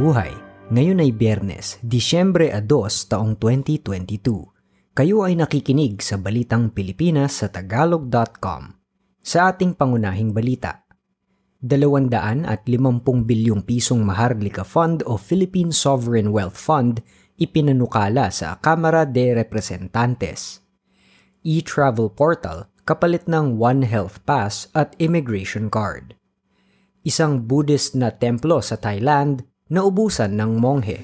buhay. Ngayon ay Biyernes, Disyembre 2 taong 2022. Kayo ay nakikinig sa Balitang Pilipinas sa Tagalog.com. Sa ating pangunahing balita, 250 bilyong pisong Maharlika Fund o Philippine Sovereign Wealth Fund ipinanukala sa Kamara de Representantes. E-Travel Portal kapalit ng One Health Pass at Immigration Card isang Buddhist na templo sa Thailand na ubusan ng monghe.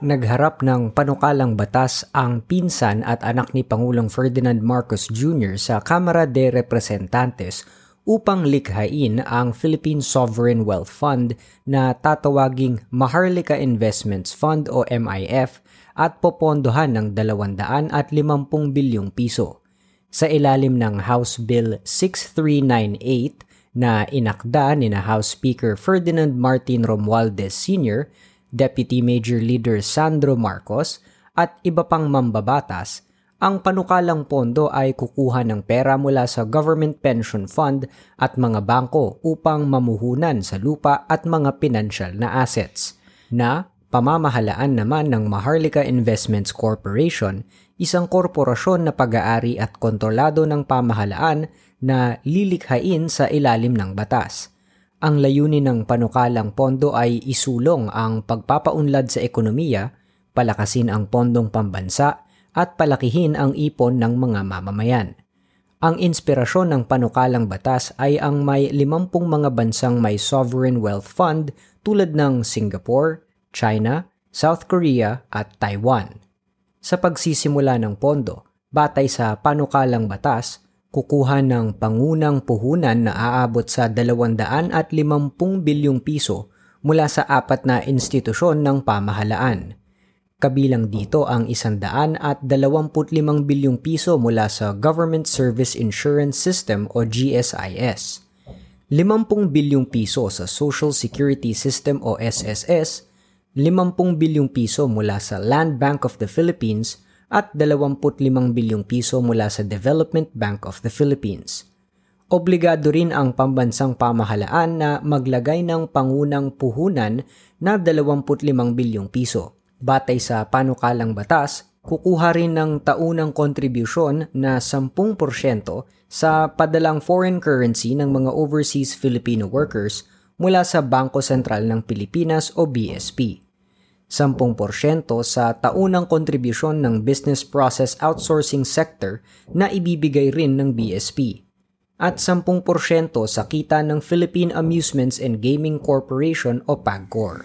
Nagharap ng panukalang batas ang pinsan at anak ni Pangulong Ferdinand Marcos Jr. sa Kamara de Representantes upang likhain ang Philippine Sovereign Wealth Fund na tatawaging Maharlika Investments Fund o MIF at popondohan ng 250 bilyong piso sa ilalim ng House Bill 6398 na inakda ni na House Speaker Ferdinand Martin Romualdez Sr., Deputy Major Leader Sandro Marcos at iba pang mambabatas, ang panukalang pondo ay kukuha ng pera mula sa Government Pension Fund at mga bangko upang mamuhunan sa lupa at mga pinansyal na assets na pamamahalaan naman ng Maharlika Investments Corporation isang korporasyon na pag-aari at kontrolado ng pamahalaan na lilikhain sa ilalim ng batas. Ang layunin ng panukalang pondo ay isulong ang pagpapaunlad sa ekonomiya, palakasin ang pondong pambansa, at palakihin ang ipon ng mga mamamayan. Ang inspirasyon ng panukalang batas ay ang may 50 mga bansang may sovereign wealth fund tulad ng Singapore, China, South Korea at Taiwan. Sa pagsisimula ng pondo, batay sa panukalang batas, kukuha ng pangunang puhunan na aabot sa 250 bilyong piso mula sa apat na institusyon ng pamahalaan. Kabilang dito ang 125 bilyong piso mula sa Government Service Insurance System o GSIS, 50 bilyong piso sa Social Security System o SSS 50 bilyong piso mula sa Land Bank of the Philippines at 25 bilyong piso mula sa Development Bank of the Philippines. Obligado rin ang pambansang pamahalaan na maglagay ng pangunang puhunan na 25 bilyong piso. Batay sa panukalang batas, kukuha rin ng taunang kontribusyon na 10% sa padalang foreign currency ng mga overseas Filipino workers mula sa Bangko Sentral ng Pilipinas o BSP. 10% sa taunang kontribusyon ng business process outsourcing sector na ibibigay rin ng BSP at 10% sa kita ng Philippine Amusements and Gaming Corporation o PAGCOR.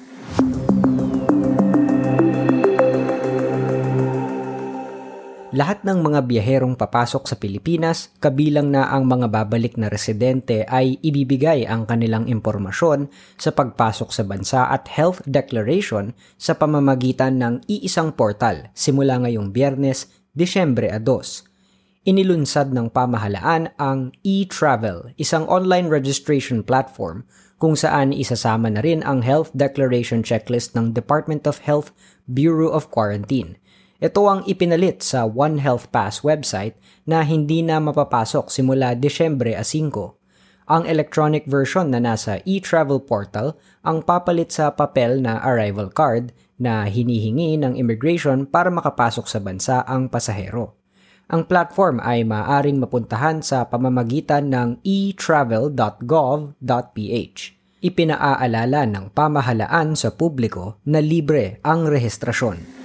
Lahat ng mga biyaherong papasok sa Pilipinas, kabilang na ang mga babalik na residente ay ibibigay ang kanilang impormasyon sa pagpasok sa bansa at health declaration sa pamamagitan ng iisang portal simula ngayong biyernes, Disyembre 2. Inilunsad ng pamahalaan ang e-travel, isang online registration platform kung saan isasama na rin ang health declaration checklist ng Department of Health Bureau of Quarantine – ito ang ipinalit sa One Health Pass website na hindi na mapapasok simula Desyembre 5. Ang electronic version na nasa e-travel portal ang papalit sa papel na arrival card na hinihingi ng immigration para makapasok sa bansa ang pasahero. Ang platform ay maaaring mapuntahan sa pamamagitan ng e-travel.gov.ph. Ipinaaalala ng pamahalaan sa publiko na libre ang rehistrasyon.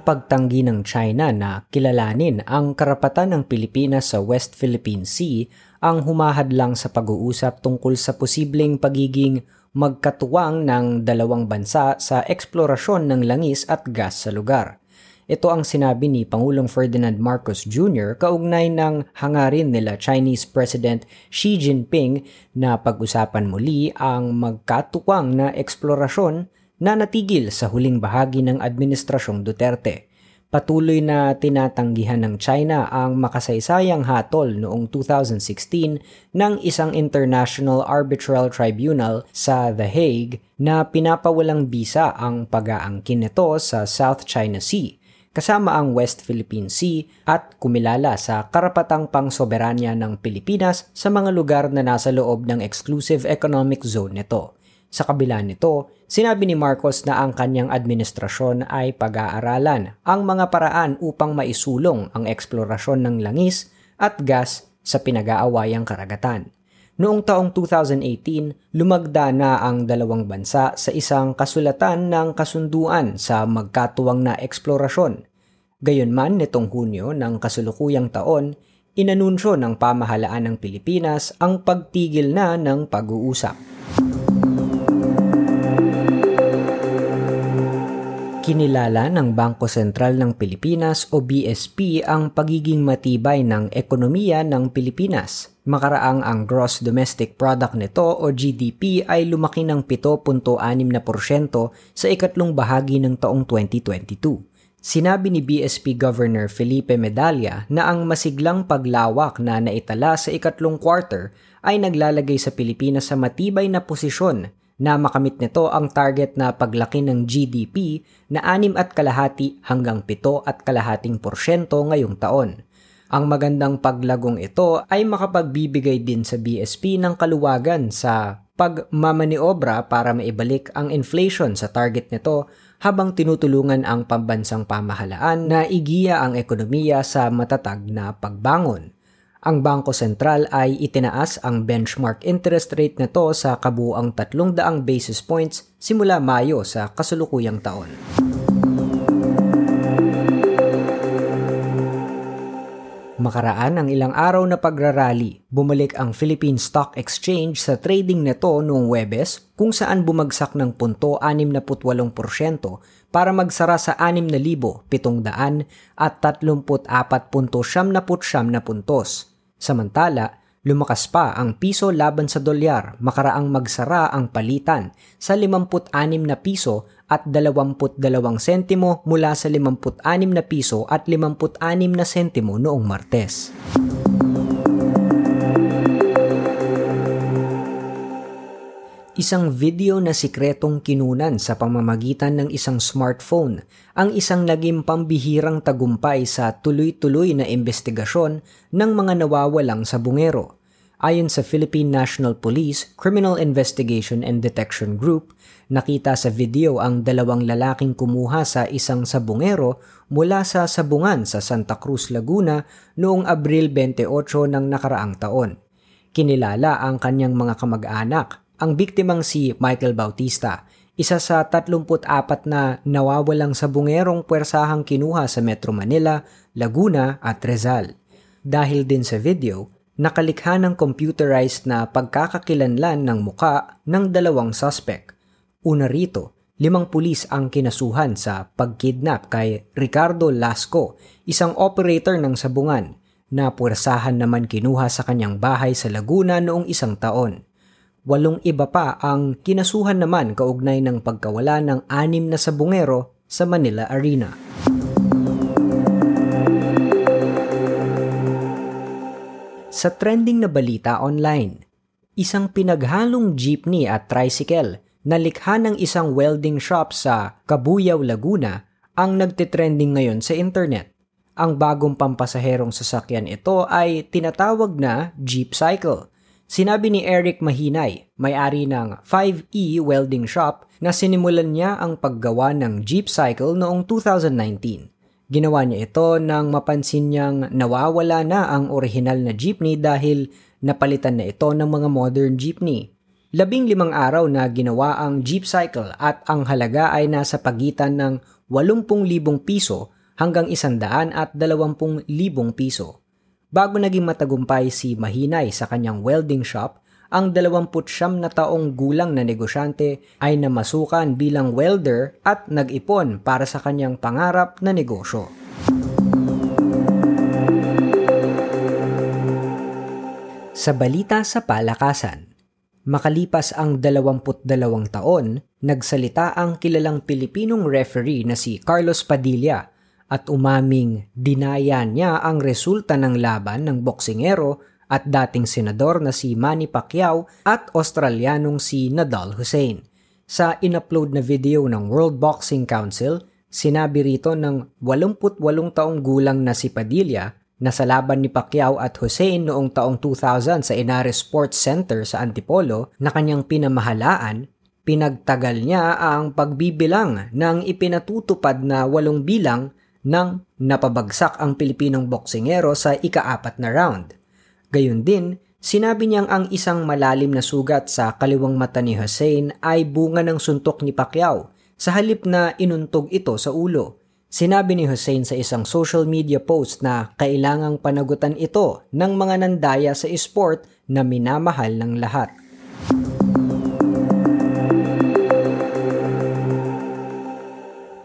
Ang pagtanggi ng China na kilalanin ang karapatan ng Pilipinas sa West Philippine Sea ang humahadlang sa pag-uusap tungkol sa posibleng pagiging magkatuwang ng dalawang bansa sa eksplorasyon ng langis at gas sa lugar. Ito ang sinabi ni Pangulong Ferdinand Marcos Jr. kaugnay ng hangarin nila Chinese President Xi Jinping na pag-usapan muli ang magkatuwang na eksplorasyon na natigil sa huling bahagi ng Administrasyong Duterte. Patuloy na tinatanggihan ng China ang makasaysayang hatol noong 2016 ng isang International Arbitral Tribunal sa The Hague na pinapawalang bisa ang pag-aangkin nito sa South China Sea kasama ang West Philippine Sea at kumilala sa karapatang pangsoberanya ng Pilipinas sa mga lugar na nasa loob ng exclusive economic zone nito. Sa kabila nito, sinabi ni Marcos na ang kanyang administrasyon ay pag-aaralan ang mga paraan upang maisulong ang eksplorasyon ng langis at gas sa pinag-aawayang karagatan. Noong taong 2018, lumagda na ang dalawang bansa sa isang kasulatan ng kasunduan sa magkatuwang na eksplorasyon. Gayunman nitong Hunyo ng kasulukuyang taon, inanunsyo ng pamahalaan ng Pilipinas ang pagtigil na ng pag-uusap. Kinilala ng Bangko Sentral ng Pilipinas o BSP ang pagiging matibay ng ekonomiya ng Pilipinas. Makaraang ang Gross Domestic Product nito o GDP ay lumaki ng 7.6% sa ikatlong bahagi ng taong 2022. Sinabi ni BSP Governor Felipe Medalla na ang masiglang paglawak na naitala sa ikatlong quarter ay naglalagay sa Pilipinas sa matibay na posisyon na makamit nito ang target na paglaki ng GDP na 6 at kalahati hanggang 7 at kalahating porsyento ngayong taon. Ang magandang paglagong ito ay makapagbibigay din sa BSP ng kaluwagan sa pagmamaniobra para maibalik ang inflation sa target nito habang tinutulungan ang pambansang pamahalaan na igiya ang ekonomiya sa matatag na pagbangon. Ang Bangko Sentral ay itinaas ang benchmark interest rate nito sa kabuang 300 basis points simula Mayo sa kasulukuyang taon. Makaraan ang ilang araw na pagrarally, bumalik ang Philippine Stock Exchange sa trading nito noong Webes kung saan bumagsak ng punto 68% para magsara sa 6,700 at 34.79 na puntos. Samantala, lumakas pa ang piso laban sa dolyar makaraang magsara ang palitan sa 56 na piso at 22 sentimo mula sa 56 na piso at 56 na sentimo noong Martes. Isang video na sikretong kinunan sa pamamagitan ng isang smartphone ang isang naging pambihirang tagumpay sa tuloy-tuloy na investigasyon ng mga nawawalang sa bungero. Ayon sa Philippine National Police Criminal Investigation and Detection Group, nakita sa video ang dalawang lalaking kumuha sa isang sabungero mula sa sabungan sa Santa Cruz, Laguna noong Abril 28 ng nakaraang taon. Kinilala ang kanyang mga kamag-anak ang biktimang si Michael Bautista, isa sa 34 na nawawalang sa bungerong puwersahang kinuha sa Metro Manila, Laguna at Rizal. Dahil din sa video, nakalikha ng computerized na pagkakakilanlan ng muka ng dalawang suspect. Una rito, limang pulis ang kinasuhan sa pagkidnap kay Ricardo Lasco, isang operator ng sabungan, na puwersahan naman kinuha sa kanyang bahay sa Laguna noong isang taon. Walong iba pa ang kinasuhan naman kaugnay ng pagkawala ng anim na sabungero sa Manila Arena. Sa trending na balita online, isang pinaghalong jeepney at tricycle na likha ng isang welding shop sa Kabuyaw, Laguna ang nagtitrending ngayon sa internet. Ang bagong pampasaherong sasakyan ito ay tinatawag na Jeep Cycle Sinabi ni Eric Mahinay, may-ari ng 5E Welding Shop, na sinimulan niya ang paggawa ng Jeep Cycle noong 2019. Ginawa niya ito nang mapansin niyang nawawala na ang orihinal na jeepney dahil napalitan na ito ng mga modern jeepney. Labing limang araw na ginawa ang Jeep Cycle at ang halaga ay nasa pagitan ng 80,000 piso hanggang 120,000 piso. Bago naging matagumpay si Mahinay sa kanyang welding shop, ang 29 na taong gulang na negosyante ay namasukan bilang welder at nag-ipon para sa kanyang pangarap na negosyo. Sa balita sa palakasan, makalipas ang 22 taon, nagsalita ang kilalang Pilipinong referee na si Carlos Padilla at umaming dinaya niya ang resulta ng laban ng boksingero at dating senador na si Manny Pacquiao at Australianong si Nadal Hussein. Sa inupload na video ng World Boxing Council, Sinabi rito ng 88 taong gulang na si Padilla na sa laban ni Pacquiao at Hussein noong taong 2000 sa Inares Sports Center sa Antipolo na kanyang pinamahalaan, pinagtagal niya ang pagbibilang ng ipinatutupad na walong bilang nang napabagsak ang Pilipinong boksingero sa ikaapat na round. Gayun din, sinabi niyang ang isang malalim na sugat sa kaliwang mata ni Hussein ay bunga ng suntok ni Pacquiao sa halip na inuntog ito sa ulo. Sinabi ni Hussein sa isang social media post na kailangang panagutan ito ng mga nandaya sa esport na minamahal ng lahat.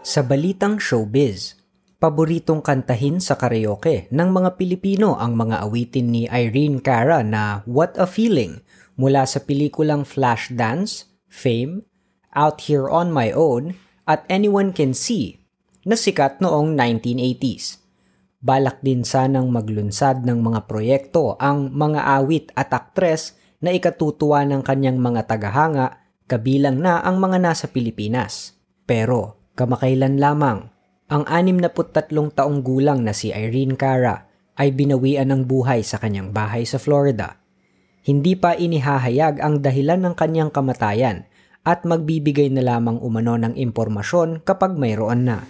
Sa balitang showbiz, paboritong kantahin sa karaoke ng mga Pilipino ang mga awitin ni Irene Cara na What a Feeling mula sa pelikulang Flashdance, Fame, Out Here on My Own at Anyone Can See na sikat noong 1980s. Balak din sanang maglunsad ng mga proyekto ang mga awit at aktres na ikatutuwa ng kanyang mga tagahanga kabilang na ang mga nasa Pilipinas. Pero kamakailan lamang, ang 63 taong gulang na si Irene Cara ay binawian ng buhay sa kanyang bahay sa Florida. Hindi pa inihahayag ang dahilan ng kanyang kamatayan at magbibigay na lamang umano ng impormasyon kapag mayroon na.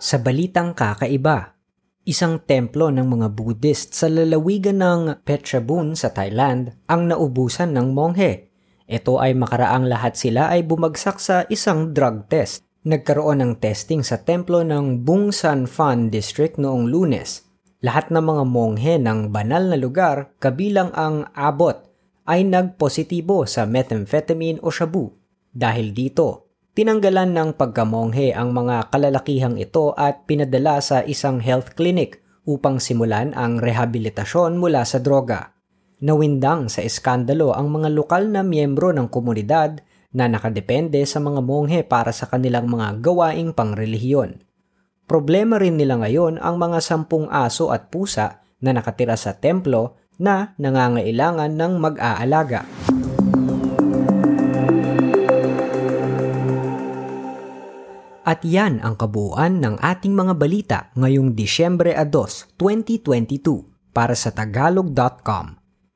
Sa balitang kakaiba, isang templo ng mga Buddhist sa lalawigan ng Phetchabun sa Thailand ang naubusan ng monghe. Ito ay makaraang lahat sila ay bumagsak sa isang drug test. Nagkaroon ng testing sa templo ng Bungsan Fan District noong lunes lahat ng mga monghe ng banal na lugar kabilang ang abot ay nagpositibo sa methamphetamine o shabu. Dahil dito, tinanggalan ng pagkamonghe ang mga kalalakihang ito at pinadala sa isang health clinic upang simulan ang rehabilitasyon mula sa droga. Nawindang sa eskandalo ang mga lokal na miyembro ng komunidad na nakadepende sa mga monghe para sa kanilang mga gawaing pangrelihiyon. Problema rin nila ngayon ang mga sampung aso at pusa na nakatira sa templo na nangangailangan ng mag-aalaga. At yan ang kabuuan ng ating mga balita ngayong Disyembre 2, 2022 para sa tagalog.com.